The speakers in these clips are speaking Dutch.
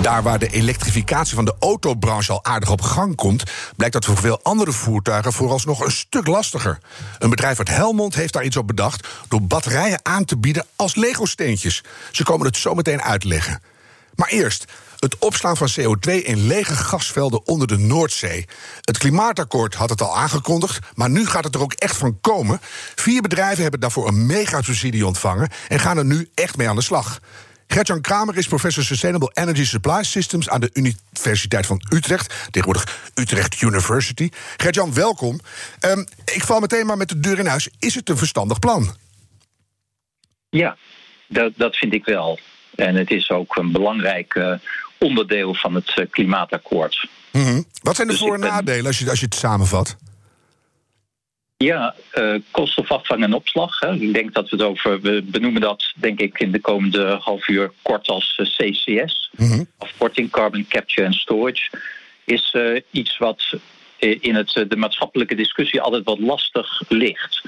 Daar waar de elektrificatie van de autobranche al aardig op gang komt, blijkt dat voor veel andere voertuigen vooralsnog een stuk lastiger. Een bedrijf uit Helmond heeft daar iets op bedacht door batterijen aan te bieden als Lego-steentjes. Ze komen het zo meteen uitleggen. Maar eerst, het opslaan van CO2 in lege gasvelden onder de Noordzee. Het klimaatakkoord had het al aangekondigd, maar nu gaat het er ook echt van komen. Vier bedrijven hebben daarvoor een mega-subsidie ontvangen en gaan er nu echt mee aan de slag. Gertjan Kramer is professor Sustainable Energy Supply Systems aan de Universiteit van Utrecht, tegenwoordig Utrecht University. Gertjan, welkom. Um, ik val meteen maar met de deur in huis. Is het een verstandig plan? Ja, dat, dat vind ik wel. En het is ook een belangrijk uh, onderdeel van het uh, klimaatakkoord. Mm -hmm. Wat zijn de dus voor- en nadelen als je, als je het samenvat? Ja, uh, kostenafvang en opslag. Hè. Ik denk dat we het over, we benoemen dat denk ik in de komende half uur kort als CCS. Mm -hmm. Afkorting Carbon Capture and Storage. Is uh, iets wat in het, de maatschappelijke discussie altijd wat lastig ligt.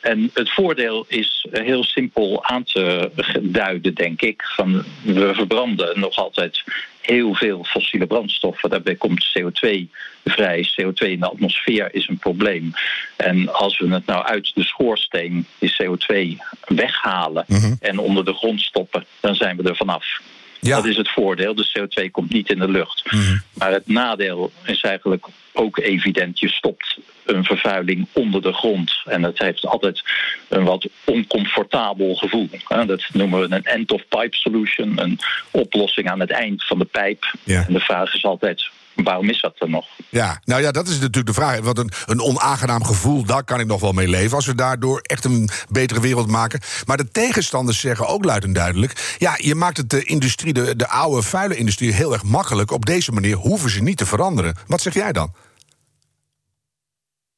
En het voordeel is heel simpel aan te duiden, denk ik. Van we verbranden nog altijd heel veel fossiele brandstoffen. Daarbij komt CO2 vrij. CO2 in de atmosfeer is een probleem. En als we het nou uit de schoorsteen, die CO2, weghalen -hmm. en onder de grond stoppen, dan zijn we er vanaf. Ja. Dat is het voordeel. De CO2 komt niet in de lucht. Mm -hmm. Maar het nadeel is eigenlijk ook evident. Je stopt een vervuiling onder de grond. En dat heeft altijd een wat oncomfortabel gevoel. Dat noemen we een end-of-pipe solution. Een oplossing aan het eind van de pijp. Ja. En de vraag is altijd, waarom is dat er nog? Ja, nou ja, dat is natuurlijk de vraag. Wat een, een onaangenaam gevoel, daar kan ik nog wel mee leven. Als we daardoor echt een betere wereld maken. Maar de tegenstanders zeggen ook luid en duidelijk. Ja, je maakt het de industrie, de, de oude vuile industrie, heel erg makkelijk. Op deze manier hoeven ze niet te veranderen. Wat zeg jij dan?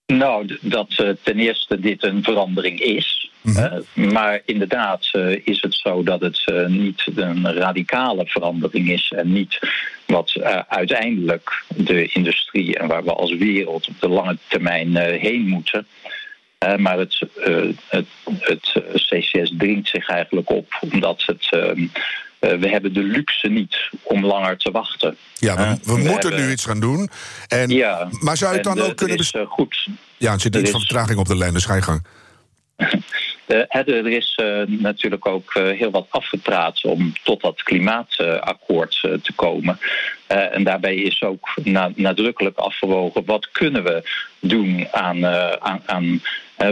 Nou, dat uh, ten eerste dit een verandering is. Mm-hmm. Uh, maar inderdaad uh, is het zo dat het niet een radicale verandering is en niet wat uiteindelijk de industrie en waar we als wereld op de lange termijn heen moeten. maar het, het, het, CCS dringt zich eigenlijk op omdat het ehm, uh, we hebben de luxe niet om langer te wachten. Ja, we, we, we moeten hebben... nu iets gaan doen. En, ja, maar zou je het dan ook kunnen... Is, goed. Ja, er zit iets is... van vertraging op de lijn, dus ga je gang. Uh, er is uh, natuurlijk ook uh, heel wat afgepraat om tot dat klimaatakkoord te komen. en daarbij is ook na nadrukkelijk afgewogen wat kunnen we doen aan, aan, aan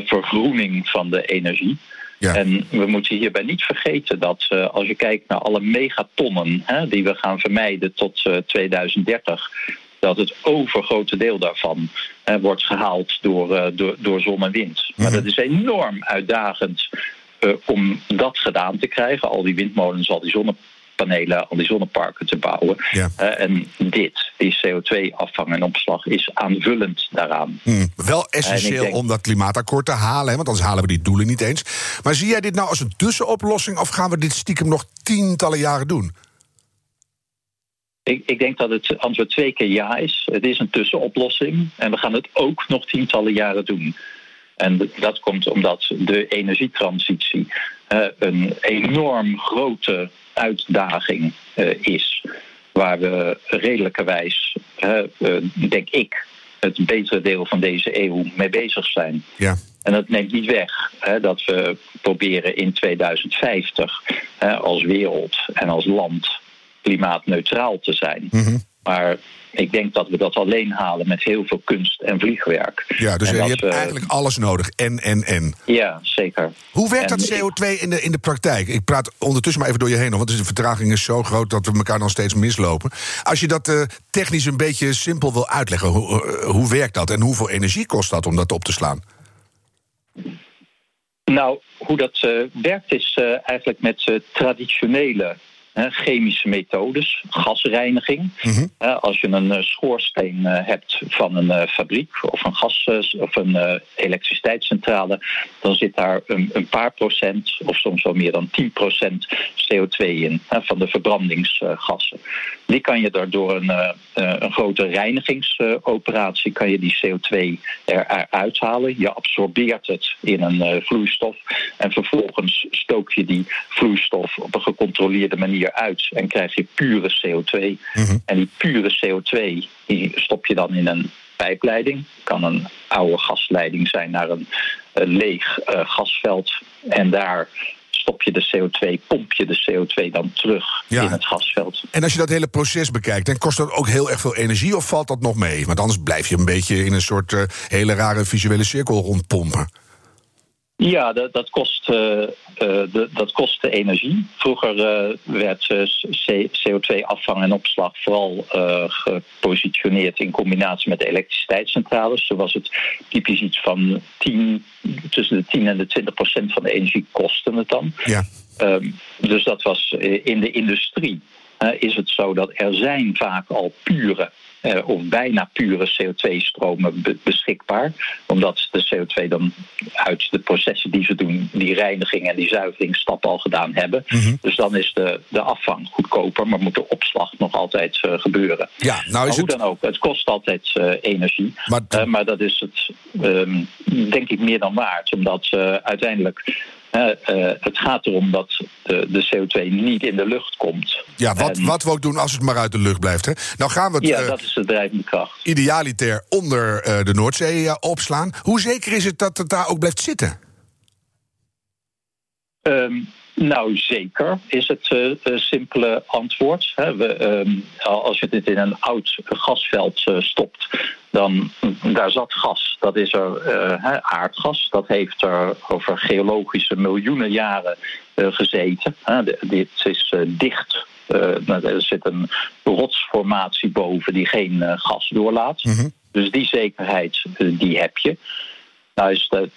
vergroening van de energie. Ja. En we moeten hierbij niet vergeten dat uh, als je kijkt naar alle megatonnen hè, die we gaan vermijden tot uh, 2030, dat het overgrote deel daarvan uh, wordt gehaald door, uh, door, door zon en wind. Mm -hmm. Maar dat is enorm uitdagend om dat gedaan te krijgen. Al die windmolens, al die zonnepanelen panelen, al die zonneparken te bouwen. Ja. Uh, en dit, die CO2-afvang en opslag, is aanvullend daaraan. Hmm, wel essentieel denk... om dat klimaatakkoord te halen, hè, want anders halen we die doelen niet eens. Maar zie jij dit nou als een tussenoplossing of gaan we dit stiekem nog tientallen jaren doen? Ik, ik, denk dat het antwoord twee keer ja is. Het is een tussenoplossing en we gaan het ook nog tientallen jaren doen. En dat komt omdat de energietransitie uh, een enorm grote uitdaging uh, is. Waar we redelijkerwijs, uh, denk ik, het betere deel van deze eeuw mee bezig zijn. Ja. En dat neemt niet weg hè, dat we proberen in 2050 hè, als wereld en als land klimaatneutraal te zijn. Mm -hmm. Maar ik denk dat we dat alleen halen met heel veel kunst en vliegwerk. Ja, dus en je hebt we... eigenlijk alles nodig. En, en, en. Ja, zeker. Hoe werkt En dat CO2 in de, in de praktijk? Ik praat ondertussen maar even door je heen, want de vertraging is zo groot dat we elkaar dan steeds mislopen. Als je dat uh, technisch een beetje simpel wil uitleggen, hoe, uh, hoe werkt dat en hoeveel energie kost dat om dat op te slaan? Nou, hoe dat uh, werkt is eigenlijk met traditionele chemische methodes, gasreiniging. Mhm. als je een schoorsteen hebt van een fabriek of een gas of een elektriciteitscentrale, dan zit daar een, een, paar procent of soms wel meer dan 10 procent CO2 in van de verbrandingsgassen. Die kan je daardoor een, een grote reinigingsoperatie kan je die CO2 eruit halen. Je absorbeert het in een vloeistof en vervolgens stook je die vloeistof op een gecontroleerde manier uit en krijg je pure CO2. Mhm. En die pure CO2 die stop je dan in een pijpleiding. Kan een oude gasleiding zijn naar een, leeg uh, gasveld. En daar stop je de CO2, pomp je de CO2 dan terug Ja. in het gasveld. En als je dat hele proces bekijkt, dan kost dat ook heel erg veel energie of valt dat nog mee? Want anders blijf je een beetje in een soort eh, hele rare visuele cirkel rondpompen. Ja, dat, dat, kost, eh, eh, de, dat kost de energie. Vroeger eh, werd CO2-afvang en opslag vooral gepositioneerd in combinatie met elektriciteitscentrales. Zo was het typisch iets van 10, tussen de 10 en de 20 procent van de energie kostte het dan. Ja. Ehm, dus dat was in de industrie. Eh, is het zo dat er zijn vaak al pure eh, of bijna pure CO2-stromen be- beschikbaar. Omdat de CO2 dan uit de processen die ze doen, die reiniging en die zuiveringsstap al gedaan hebben. Mhm. Dus dan is de, de afvang goedkoper, maar moet de opslag nog altijd eh, gebeuren. Ja, nou is hoe het. dan ook, het kost altijd energie. Maar maar dat is het, ehm, denk ik, meer dan waard. Omdat uiteindelijk. Eh, het gaat erom dat de, de CO2 niet in de lucht komt. ja, wat, En- wat we ook doen als het maar uit de lucht blijft. Hè? Nou gaan we het Ja, eh, dat is de drijvende kracht. idealiter onder eh, de Noordzee opslaan. Hoe zeker is het dat het daar ook blijft zitten? Ehm, nou, zeker is het eh, eh, simpele antwoord. Hè. We, ehm, als je dit in een oud gasveld eh, stopt, dan daar zat gas. Dat is er aardgas. Dat heeft er over geologische miljoenen jaren gezeten. Dit is dicht. Nou, er zit een rotsformatie boven die geen gas doorlaat. Mhm. Dus die zekerheid, die heb je. Nou is dat,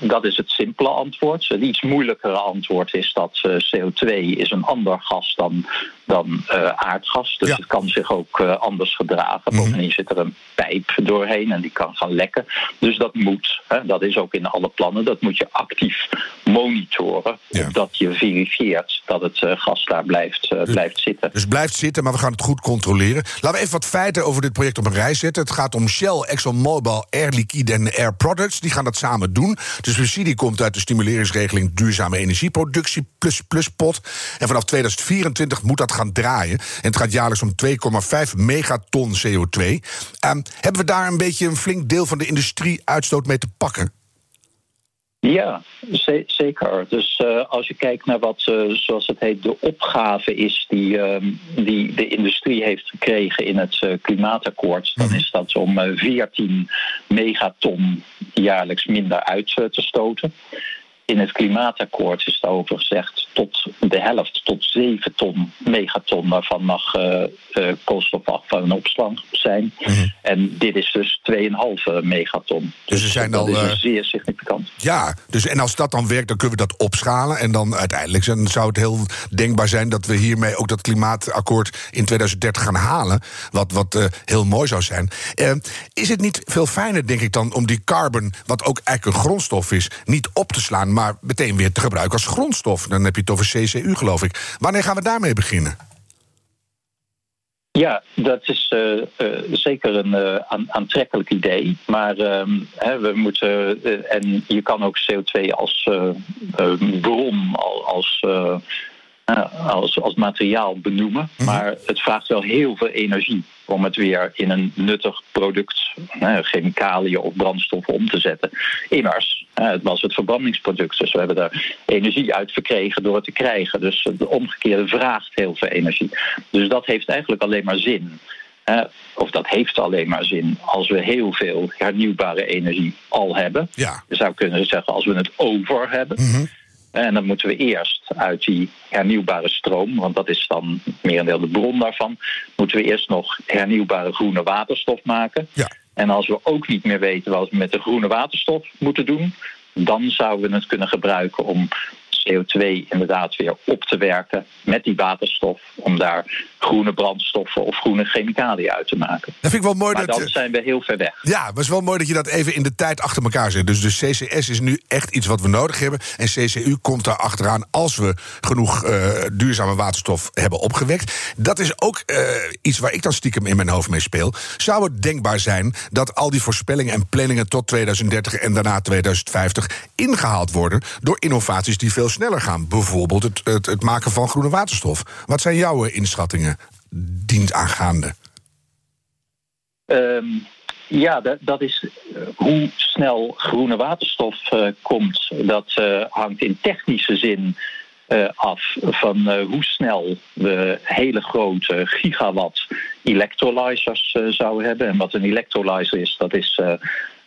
dat is het simpele antwoord. Het iets moeilijkere antwoord is dat eh, CO2 is een ander gas dan, dan eh, aardgas. Dus Ja. het kan zich ook eh, anders gedragen. Bovendien zit er een pijp doorheen en die kan gaan lekken. Dus dat moet, hè, dat is ook in alle plannen, dat moet je actief monitoren. Ja. Opdat je verifieert dat het eh, gas daar blijft, eh, blijft zitten. Dus blijft zitten, maar we gaan het goed controleren. Laten we even wat feiten over dit project op een rij zetten. Het gaat om Shell, ExxonMobil, Air Liquide en Air Products. Die gaan dat samen doen. De subsidie komt uit de stimuleringsregeling Duurzame Energieproductie Plus Plus Pot. En vanaf 2024 moet dat gaan draaien. En het gaat jaarlijks om 2,5 megaton CO2. Ehm, hebben we daar een beetje een flink deel van de industrie-uitstoot mee te pakken? Ja, ze- zeker. Dus eh, als je kijkt naar wat, eh, zoals het heet, de opgave is die, ehm, die de industrie heeft gekregen in het eh, klimaatakkoord, dan is dat om eh, 14 megaton jaarlijks minder uit te stoten. In het klimaatakkoord is daarover gezegd tot de helft, tot 7 ton megaton, waarvan mag eh eh, koolstofafval en opslag zijn. En dit is dus 2,5 megaton. Dus er zijn dat al, is eh, een zeer significant. Ja, dus en als dat dan werkt, dan kunnen we dat opschalen. En dan uiteindelijk dan zou het heel denkbaar zijn dat we hiermee ook dat klimaatakkoord in 2030 gaan halen. Wat, wat eh, heel mooi zou zijn. Eh, is het niet veel fijner, denk ik dan, om die carbon, wat ook eigenlijk een grondstof is, niet op te slaan, maar meteen weer te gebruiken als grondstof? Dan heb je het over CCU, geloof ik. Wanneer gaan we daarmee beginnen? Ja, dat is eh, eh, zeker een eh, aan- aantrekkelijk idee. Maar ehm, hè, we moeten. en je kan ook CO2 als bron, al- als, als, als materiaal benoemen. Maar het vraagt wel heel veel energie om het weer in een nuttig product, chemicaliën of brandstoffen om te zetten. Immers, het was het verbrandingsproduct, dus we hebben daar energie uit verkregen door het te krijgen. Dus de omgekeerde vraagt heel veel energie. Dus dat heeft eigenlijk alleen maar zin. of dat heeft alleen maar zin als we heel veel hernieuwbare energie al hebben. Ja. Je zou kunnen zeggen als we het over hebben. En dan moeten we eerst uit die hernieuwbare stroom, want dat is dan merendeel de bron daarvan, moeten we eerst nog hernieuwbare groene waterstof maken. Ja. En als we ook niet meer weten wat we met de groene waterstof moeten doen, dan zouden we het kunnen gebruiken om CO2 inderdaad weer op te werken met die waterstof. Om daar groene brandstoffen of groene chemicaliën uit te maken. Dat vind ik wel mooi. Maar dat, dan zijn we heel ver weg. Ja, maar het is wel mooi dat je dat even in de tijd achter elkaar zet. Dus de CCS is nu echt iets wat we nodig hebben. En CCU komt daar achteraan als we genoeg uh, duurzame waterstof hebben opgewekt. Dat is ook uh, iets waar ik dan stiekem in mijn hoofd mee speel. Zou het denkbaar zijn dat al die voorspellingen en planningen tot 2030 en daarna 2050 ingehaald worden door innovaties die veel sneller gaan? Bijvoorbeeld het, het, het maken van groene waterstof. Wat zijn jouw inschattingen dienstaangaande? Um, ja, dat, dat is uh, hoe snel groene waterstof uh, komt. Dat uh, hangt in technische zin af van hoe snel we hele grote gigawatt electrolyzers zouden hebben. En wat een electrolyzer is, dat is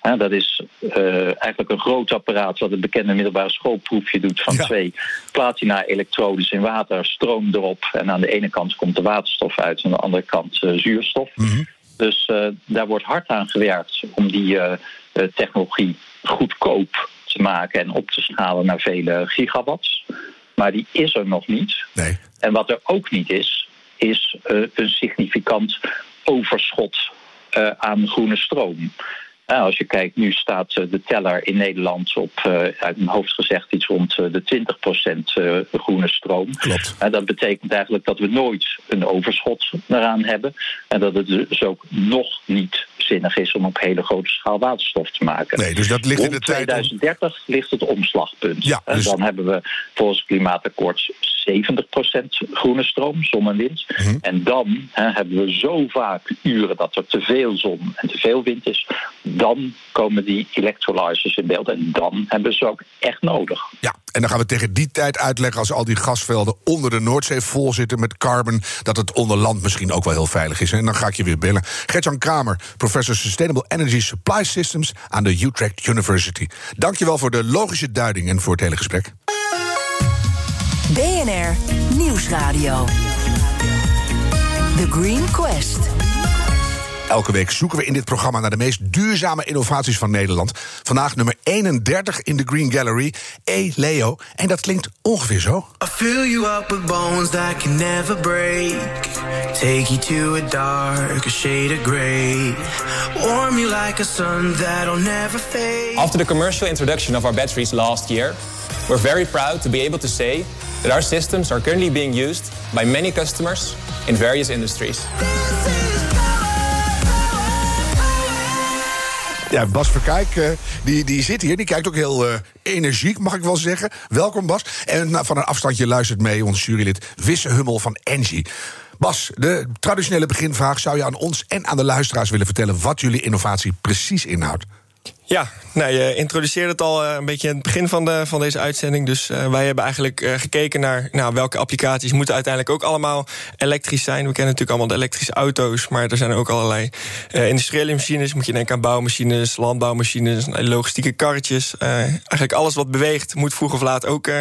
ja, dat is uh, eigenlijk een groot apparaat wat het bekende middelbare schoolproefje doet van ja. twee platina-elektrodes in water, stroom erop. En aan de ene kant komt de waterstof uit, en aan de andere kant uh, zuurstof. Mm -hmm. Dus uh, daar wordt hard aan gewerkt om die technologie goedkoop te maken en op te schalen naar vele gigawatts. Maar die is er nog niet. Nee. En wat er ook niet is, is een significant overschot aan groene stroom. Nou, als je kijkt, nu staat de teller in Nederland op, uh, uit mijn hoofd gezegd, iets rond de 20% uh, groene stroom. Klopt. En dat betekent eigenlijk dat we nooit een overschot eraan hebben. En dat het dus ook nog niet zinnig is om op hele grote schaal waterstof te maken. Nee, dus dat ligt rond in de tijd. 2030 om... ligt het omslagpunt. Ja, dus... En dan hebben we volgens het klimaatakkoord 70% groene stroom, zon en wind. Mhm. Mm -hmm. En dan hè, hebben we zo vaak uren dat er te veel zon en te veel wind is. Dan komen die electrolyzers in beeld en dan hebben ze ook echt nodig. Ja, en dan gaan we tegen die tijd uitleggen als al die gasvelden onder de Noordzee vol zitten met carbon, dat het onder land misschien ook wel heel veilig is. En dan ga ik je weer bellen. Gertjan Kramer, professor Sustainable Energy Supply Systems aan de Utrecht University. Dankjewel voor de logische duiding en voor het hele gesprek. BNR Nieuwsradio. The Green Quest. Elke week zoeken we in dit programma naar de meest duurzame innovaties van Nederland. Vandaag nummer 31 in de Green Gallery, E. Leo. En dat klinkt ongeveer zo. I fill you up with bones that can never break. Take you to a darker shade of gray. Warm you like a sun that'll never fade. After the commercial introduction of our batteries last year, we're very proud to be able to say that our systems are currently being used by many customers in various industries. Ja, Bas Verkijk, uh, die, die zit hier. Die kijkt ook heel uh, energiek, mag ik wel zeggen. Welkom, Bas. En nou, van een afstandje luistert mee ons jurylid Wisse Hummel van Engie. Bas, de traditionele beginvraag. Zou je aan ons en aan de luisteraars willen vertellen... wat jullie innovatie precies inhoudt? Ja, nou, je introduceerde het al een beetje in het begin van, de, van deze uitzending. Dus uh, wij hebben eigenlijk uh, gekeken naar nou, welke applicaties moeten uiteindelijk ook allemaal elektrisch zijn. We kennen natuurlijk allemaal de elektrische auto's, maar er zijn ook allerlei uh, industriële machines. Moet je denken aan bouwmachines, landbouwmachines, logistieke karretjes. eigenlijk alles wat beweegt moet vroeg of laat ook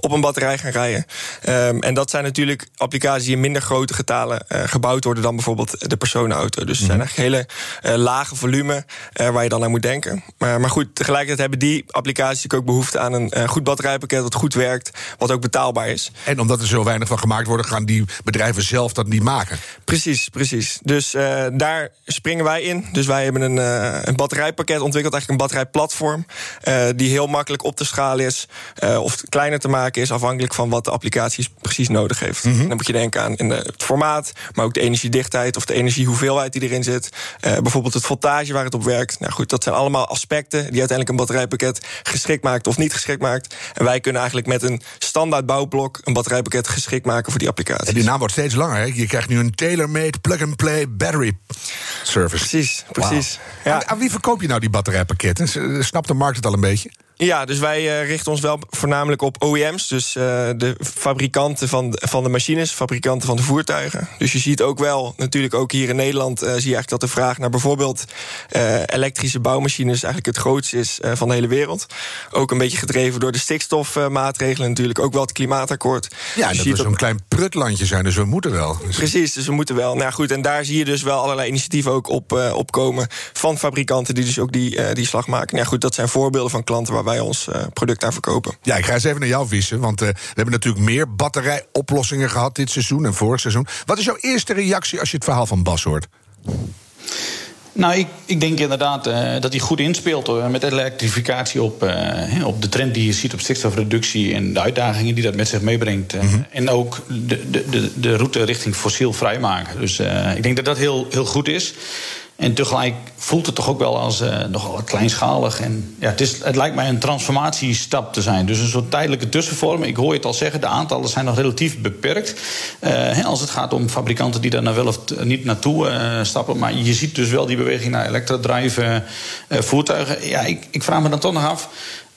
op een batterij gaan rijden. Um, en dat zijn natuurlijk applicaties die in minder grote getalen gebouwd worden dan bijvoorbeeld de personenauto. Dus het zijn eigenlijk hele lage volume waar je dan naar moet denken. Maar, maar goed, tegelijkertijd hebben die applicaties ook behoefte aan een uh, goed batterijpakket dat goed werkt, wat ook betaalbaar is. En omdat er zo weinig van gemaakt wordt, gaan die bedrijven zelf dat niet maken. Precies, precies. Dus uh, daar springen wij in. Dus wij hebben een, uh, een batterijpakket ontwikkeld, eigenlijk een batterijplatform, die heel makkelijk op te schalen is of kleiner te maken is, afhankelijk van wat de applicatie precies nodig heeft. Mm -hmm. Dan moet je denken aan in de, het formaat, maar ook de energiedichtheid of de energiehoeveelheid die erin zit. bijvoorbeeld het voltage waar het op werkt. Nou goed, dat zijn allemaal aspecten die uiteindelijk een batterijpakket geschikt maakt of niet geschikt maakt. En wij kunnen eigenlijk met een standaard bouwblok een batterijpakket geschikt maken voor die applicatie. En die naam wordt steeds langer. Hè? Je krijgt nu een tailor-made plug-and-play battery service. Precies, precies. Wow. Ja. Aan, aan, wie verkoop je nou die batterijpakketten? Snapt de markt het al een beetje? Ja, dus wij uh, richten ons wel voornamelijk op OEM's. Dus uh, de fabrikanten van de, van de machines, fabrikanten van de voertuigen. Dus je ziet ook wel, natuurlijk ook hier in Nederland... Uh, zie je eigenlijk dat de vraag naar bijvoorbeeld elektrische bouwmachines... eigenlijk het grootste is van de hele wereld. Ook een beetje gedreven door de stikstofmaatregelen. Natuurlijk ook wel het klimaatakkoord. Ja, dus dat we zo'n klein prutlandje zijn, dus we moeten wel. Precies, dus we moeten wel. Nou goed, en daar zie je dus wel allerlei initiatieven ook op opkomen... van fabrikanten die dus ook die, die slag maken. Nou goed, dat zijn voorbeelden van klanten waar wij wij ons product aan verkopen. Ja, ik ga eens even naar jou vissen. Want we hebben natuurlijk meer batterijoplossingen gehad dit seizoen en vorig seizoen. Wat is jouw eerste reactie als je het verhaal van Bas hoort? Nou, ik, ik denk inderdaad uh, dat hij goed inspeelt uh, met elektrificatie op, uh, op de trend die je ziet op stikstofreductie en de uitdagingen die dat met zich meebrengt. Mm -hmm. En ook de, de, de route richting fossiel vrijmaken. Dus ik denk dat dat heel, heel goed is. En tegelijk voelt het toch ook wel als uh, nogal kleinschalig. En ja, het, is, het lijkt mij een transformatiestap te zijn. Dus een soort tijdelijke tussenvorm. Ik hoor je het al zeggen, de aantallen zijn nog relatief beperkt. Uh, als het gaat om fabrikanten die daar nou wel of niet naartoe stappen. Maar je ziet dus wel die beweging naar elektrodrive voertuigen. Ja, ik, ik, vraag me dan toch nog af.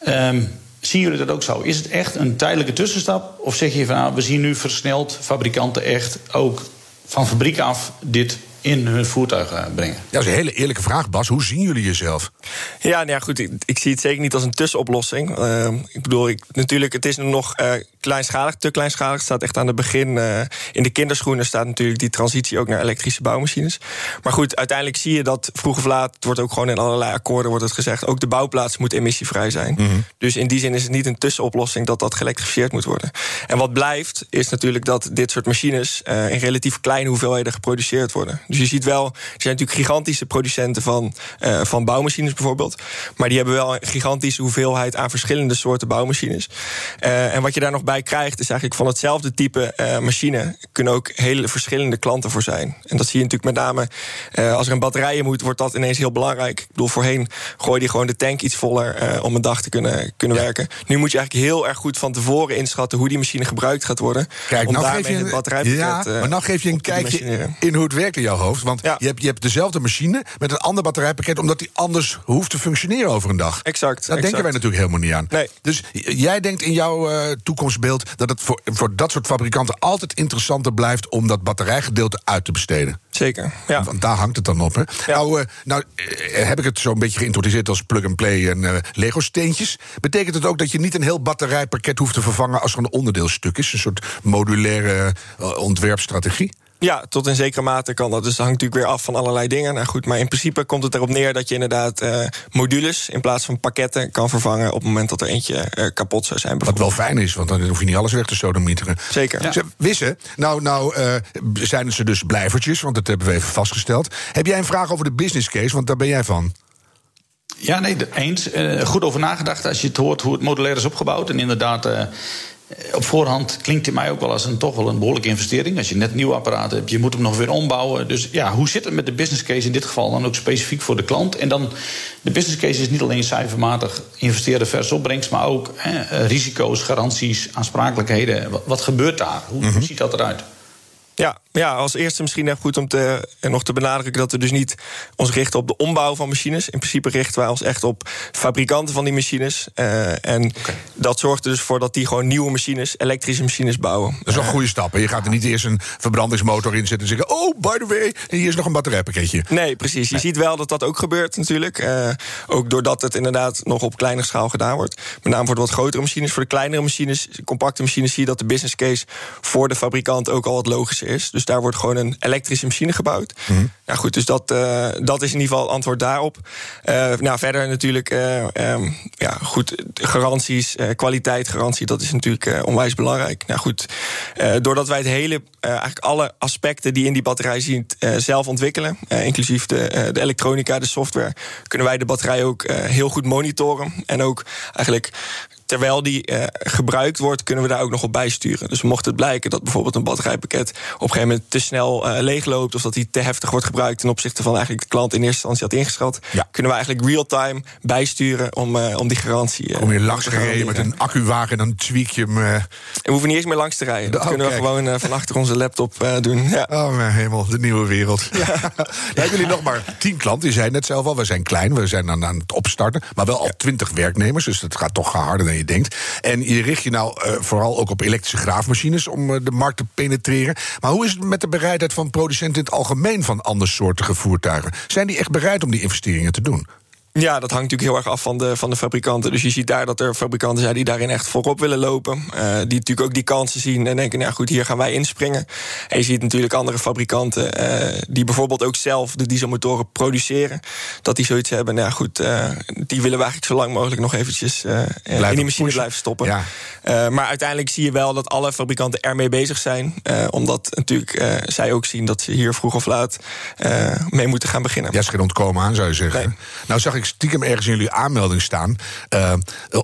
Um, Zien jullie dat ook zo? Is het echt een tijdelijke tussenstap? Of zeg je van nou, we zien nu versneld fabrikanten echt ook van fabriek af dit in hun voertuigen brengen? dat is een hele eerlijke vraag, Bas. Hoe zien jullie jezelf? Ja, nou ja goed, ik, ik zie het zeker niet als een tussenoplossing. Uh, ik bedoel, ik, natuurlijk, het is nog uh, kleinschalig, te kleinschalig. Staat echt aan het begin. Uh, in de kinderschoenen staat natuurlijk die transitie ook naar elektrische bouwmachines. Maar goed, uiteindelijk zie je dat vroeg of laat... het wordt ook gewoon in allerlei akkoorden wordt het gezegd... ook de bouwplaats moet emissievrij zijn. Mm -hmm. Dus in die zin is het niet een tussenoplossing... dat dat geëlektrificeerd moet worden. En wat blijft, is natuurlijk dat dit soort machines... in relatief kleine hoeveelheden geproduceerd worden. Dus je ziet wel, er zijn natuurlijk gigantische producenten van, uh, van bouwmachines bijvoorbeeld. Maar die hebben wel een gigantische hoeveelheid aan verschillende soorten bouwmachines. En wat je daar nog bij krijgt, is eigenlijk van hetzelfde type uh, machine kunnen ook hele verschillende klanten voor zijn. En dat zie je natuurlijk met name als er een batterij moet, wordt dat ineens heel belangrijk. Ik bedoel, voorheen gooi je gewoon de tank iets voller om een dag te kunnen, kunnen ja. werken. Nu moet je eigenlijk heel erg goed van tevoren inschatten hoe die machine gebruikt gaat worden. Kijk, om nou daarmee geef je, het batterijpakket. ja, maar nou geef je een kijkje in hoe het werkt in jouw hoofd. Want ja. je, hebt, je hebt dezelfde machine met een ander batterijpakket, omdat die anders hoeft te functioneren over een dag. Exact. Daar exact. denken wij natuurlijk helemaal niet aan. Nee. Dus jij denkt in jouw uh, toekomstbeeld dat het voor, voor dat soort fabrikanten altijd interessanter blijft om dat batterijgedeelte uit te besteden. Zeker. Ja. Want daar hangt het dan op. Hè? Ja. Nou, uh, nou uh, heb ik het zo'n beetje geïntroduceerd als plug-and-play en Lego-steentjes. Betekent het ook dat je niet een heel batterijpakket hoeft te vervangen als er een onderdeelstuk is? Een soort modulaire ontwerpstrategie? Ja, tot in zekere mate kan dat. Dus dat hangt natuurlijk weer af van allerlei dingen. Nou goed, maar in principe komt het erop neer dat je inderdaad uh, modules in plaats van pakketten kan vervangen op het moment dat er eentje uh, kapot zou zijn. Wat wel fijn is, want dan hoef je niet alles weg te sodemieteren. Zeker. Ja. Ze, Wisse, nou, nou uh, zijn ze dus blijvertjes, want dat hebben we even vastgesteld. Heb jij een vraag over de business case? Want daar ben jij van. Ja, nee, eens. goed over nagedacht als je het hoort hoe het modulair is opgebouwd. En inderdaad op voorhand klinkt het mij ook wel als een toch wel een behoorlijke investering. Als je net nieuw apparaat hebt, je moet hem nog weer ombouwen. Dus ja, hoe zit het met de business case in dit geval dan ook specifiek voor de klant? En dan, de business case is niet alleen cijfermatig investeren vers opbrengst, maar ook eh, risico's, garanties, aansprakelijkheden. Wat, wat gebeurt daar? Hoe, mm -hmm. hoe ziet dat eruit? Ja, ja, als eerste misschien even goed om te, nog te benadrukken dat we dus niet ons richten op de ombouw van machines. In principe richten wij ons echt op fabrikanten van die machines. Uh, en okay. dat zorgt er dus voor dat die gewoon nieuwe machines, elektrische machines bouwen. Dat is wel een goede stap. Je gaat er niet eerst een verbrandingsmotor in zetten en zeggen: Oh, by the way, hier is nog een batterijpakketje. Nee, precies. Je nee. ziet wel dat dat ook gebeurt natuurlijk. Uh, ook doordat het inderdaad nog op kleinere schaal gedaan wordt. Met name voor de wat grotere machines. Voor de kleinere machines, compacte machines, zie je dat de business case voor de fabrikant ook al wat logischer is. Dus daar wordt gewoon een elektrische machine gebouwd. Mm -hmm. Ja, goed, dus dat, uh, dat is in ieder geval het antwoord daarop. Uh, nou, verder natuurlijk, uh, um, ja, goed, garanties, kwaliteit, garantie, dat is natuurlijk onwijs belangrijk. Nou goed, doordat wij het hele, eigenlijk alle aspecten die in die batterij zien, zelf ontwikkelen, inclusief de, de elektronica, de software, kunnen wij de batterij ook heel goed monitoren. En ook eigenlijk terwijl die uh, gebruikt wordt, kunnen we daar ook nog op bijsturen. Dus mocht het blijken dat bijvoorbeeld een batterijpakket op een gegeven moment te snel uh, leegloopt of dat die te heftig wordt gebruikt ten opzichte van eigenlijk de klant in eerste instantie had ingeschat, ja. kunnen we eigenlijk real-time bijsturen om, uh, om die garantie. Kom je langs gereden met een accuwagen en dan tweak je hem. En we hoeven niet eens meer langs te rijden. Dat oh, kunnen kijk. we gewoon van achter onze laptop doen. Ja. Oh mijn hemel, de nieuwe wereld. Ja. ja, hebben jullie nog maar tien klanten? Je zei net zelf al, we zijn klein, we zijn aan, aan het opstarten, maar wel al twintig werknemers, dus dat gaat toch harder je denkt. En je richt je nou uh, vooral ook op elektrische graafmachines om uh, de markt te penetreren. Maar hoe is het met de bereidheid van producenten in het algemeen van andersoortige voertuigen? Zijn die echt bereid om die investeringen te doen? Ja, dat hangt natuurlijk heel erg af van de, van de fabrikanten. Dus je ziet daar dat er fabrikanten zijn die daarin echt voorop willen lopen. Uh, die natuurlijk ook die kansen zien en denken, nou goed, hier gaan wij inspringen. En je ziet natuurlijk andere fabrikanten uh, die bijvoorbeeld ook zelf de dieselmotoren produceren. Dat die zoiets hebben, nou goed, uh, die willen we eigenlijk zo lang mogelijk nog eventjes in die machine blijven stoppen. Ja. maar uiteindelijk zie je wel dat alle fabrikanten ermee bezig zijn. omdat natuurlijk zij ook zien dat ze hier vroeg of laat mee moeten gaan beginnen. Ja, is geen ontkomen aan, zou je zeggen. Nee. Nou zag ik stiekem ergens in jullie aanmelding staan. Uh,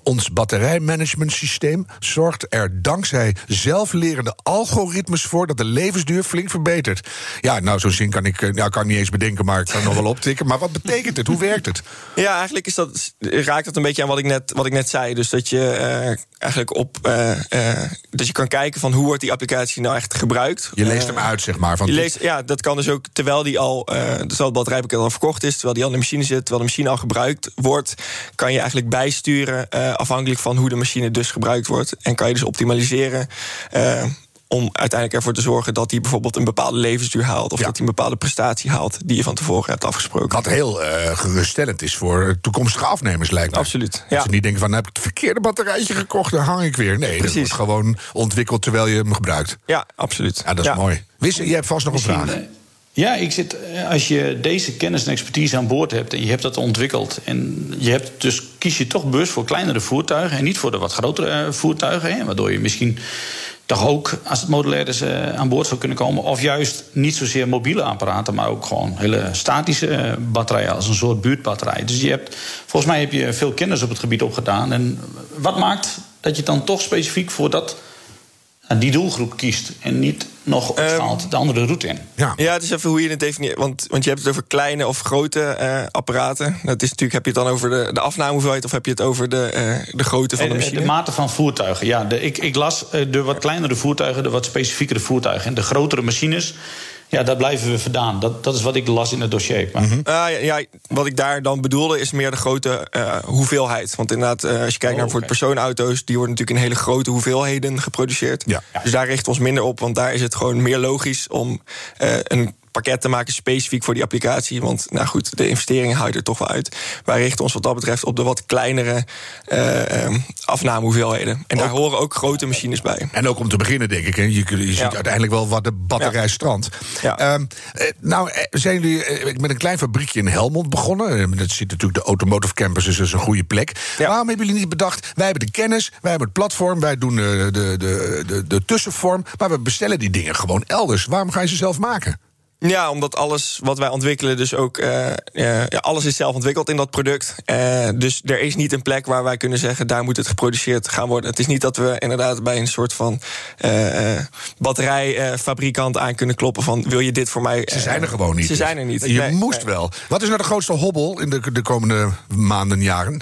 ons batterijmanagementsysteem zorgt er dankzij zelflerende algoritmes voor dat de levensduur flink verbetert. Ja, nou, zo'n zin kan ik, nou, kan ik niet eens bedenken, maar ik kan nog wel optikken. Maar wat betekent het? Hoe werkt het? Ja, eigenlijk is dat, raakt dat een beetje aan wat ik net, wat ik net zei. Dus dat je uh, eigenlijk op. Uh, dat je kan kijken van hoe wordt die applicatie nou echt gebruikt. Je leest hem uit, zeg maar. Van je leest, ja, dat kan dus ook terwijl die al. terwijl het batterijpakket al verkocht is, terwijl die al in de machine zit, terwijl de machine al gebruikt wordt, kan je eigenlijk bijsturen uh, afhankelijk van hoe de machine dus gebruikt wordt. En kan je dus optimaliseren. Uh, om uiteindelijk ervoor te zorgen dat hij bijvoorbeeld een bepaalde levensduur haalt. Of ja. dat hij een bepaalde prestatie haalt die je van tevoren hebt afgesproken. Wat heel uh, geruststellend is voor toekomstige afnemers, lijkt me. Absoluut. Dat ja. ze niet denken van, nou heb ik het verkeerde batterijtje gekocht, dan hang ik weer. Nee, Precies. dat wordt gewoon ontwikkeld terwijl je hem gebruikt. Ja, absoluut. Ja, dat is mooi. Wisse, je hebt vast nog een vraag. Ja, ik zit, als je deze kennis en expertise aan boord hebt en je hebt dat ontwikkeld. en je hebt dus kies je toch bewust voor kleinere voertuigen en niet voor de wat grotere voertuigen. Hè, waardoor je misschien toch ook, als het modulair is, aan boord zou kunnen komen. Of juist niet zozeer mobiele apparaten, maar ook gewoon hele statische batterijen als een soort buurtbatterij. Dus je hebt, volgens mij heb je veel kennis op het gebied opgedaan. En wat maakt dat je dan toch specifiek voor dat die doelgroep kiest en niet nog opschaalt um, de andere route in. Ja. ja, het is even hoe je het definieert. Want, want je hebt het over kleine of grote uh, apparaten. Dat is natuurlijk, heb je het dan over de, de afnamehoeveelheid of heb je het over de, uh, de grootte van de machine? De mate van voertuigen. Ja, de, ik, ik las de wat kleinere voertuigen, de wat specifiekere voertuigen. En de grotere machines ja, dat blijven we verdaan. Dat, dat is wat ik las in het dossier. Maar... Mm -hmm. uh, ja, ja, wat ik daar dan bedoelde is meer de grote uh, hoeveelheid. Want inderdaad, uh, als je kijkt oh, naar bijvoorbeeld personenauto's... die worden natuurlijk in hele grote hoeveelheden geproduceerd. Ja. Dus daar richten we ons minder op, want daar is het gewoon meer logisch... om een pakket te maken specifiek voor die applicatie. Want nou goed, de investeringen je er toch wel uit. Wij richten ons wat dat betreft op de wat kleinere uh, afnamehoeveelheden. En daar horen ook grote machines bij. En ook om te beginnen, denk ik. Hè. Je, je ziet ja. uiteindelijk wel wat de batterij ja. strandt. Ja. Um, nou, zijn jullie met een klein fabriekje in Helmond begonnen. Dat zit natuurlijk de Automotive Campus, is dus een goede plek. Waarom hebben jullie niet bedacht, wij hebben de kennis, wij hebben het platform, wij doen de, de, de, de, de tussenvorm, maar we bestellen die dingen gewoon elders. Waarom ga je ze zelf maken? Ja, omdat alles wat wij ontwikkelen, dus ook. Uh, ja, alles is zelf ontwikkeld in dat product. Uh, dus er is niet een plek waar wij kunnen zeggen: daar moet het geproduceerd gaan worden. Het is niet dat we inderdaad bij een soort van uh, batterijfabrikant aan kunnen kloppen: van wil je dit voor mij. Ze zijn er gewoon niet. Ze zijn er niet. Je nee, moest nee. wel. Wat is nou de grootste hobbel in de, de komende maanden en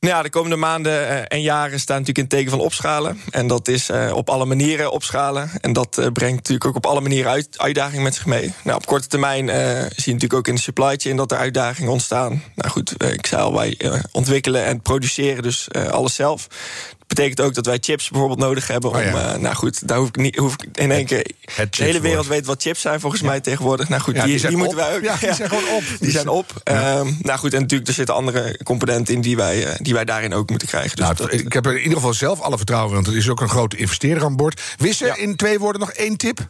jaren? Ja, de komende maanden uh, en jaren staan natuurlijk in teken van opschalen. En dat is uh, op alle manieren opschalen. En dat uh, brengt natuurlijk ook op alle manieren uit, uitdagingen met zich mee. Nou, op korte termijn zie je natuurlijk ook in de supply chain dat er uitdagingen ontstaan. Nou goed, ik zei al, wij ontwikkelen en produceren dus alles zelf betekent ook dat wij chips bijvoorbeeld nodig hebben. Om, oh ja. uh, nou goed, daar hoef ik niet hoef ik in één keer. de hele wereld weet wat chips zijn volgens ja. mij tegenwoordig. Nou goed, ja, die, die, die moeten wij ook. Ja, die zijn gewoon op. Die zijn op. Um, nou goed, en natuurlijk, er zitten andere componenten in die wij, uh, die wij daarin ook moeten krijgen. Dus nou, dat, ik heb er in ieder geval zelf alle vertrouwen in, want er is ook een grote investeerder aan boord. Wissen in twee woorden nog één tip?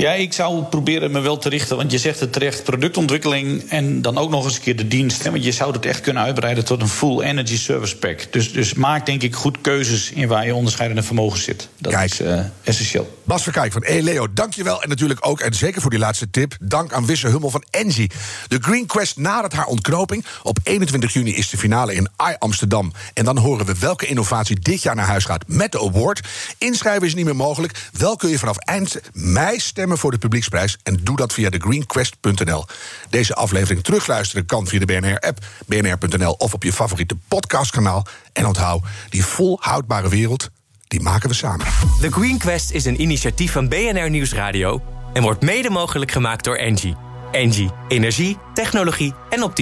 Ja, ik zou proberen me wel te richten. Want je zegt het terecht, productontwikkeling en dan ook nog eens een keer de dienst. Hè, want je zou het echt kunnen uitbreiden tot een full energy service pack. Dus, dus maak denk ik goed keuzes in waar je onderscheidende vermogen zit. Dat Kijk. is uh, essentieel. Bas Verkijk van E-Leo, dankjewel. En natuurlijk ook, en zeker voor die laatste tip... dank aan Wisse Hummel van Engie. De Green Quest nadert haar ontknoping. Op 21 juni is de finale in I Amsterdam. En dan horen we welke innovatie dit jaar naar huis gaat met de award. Inschrijven is niet meer mogelijk. Wel kun je vanaf eind mei stemmen voor de publieksprijs. En doe dat via thegreenquest.nl. Deze aflevering terugluisteren kan via de BNR-app, bnr.nl... of op je favoriete podcastkanaal. En onthoud, die volhoudbare wereld die maken we samen. The Green Quest is een initiatief van BNR Nieuwsradio en wordt mede mogelijk gemaakt door Engie. Engie, energie, technologie en optimalisering.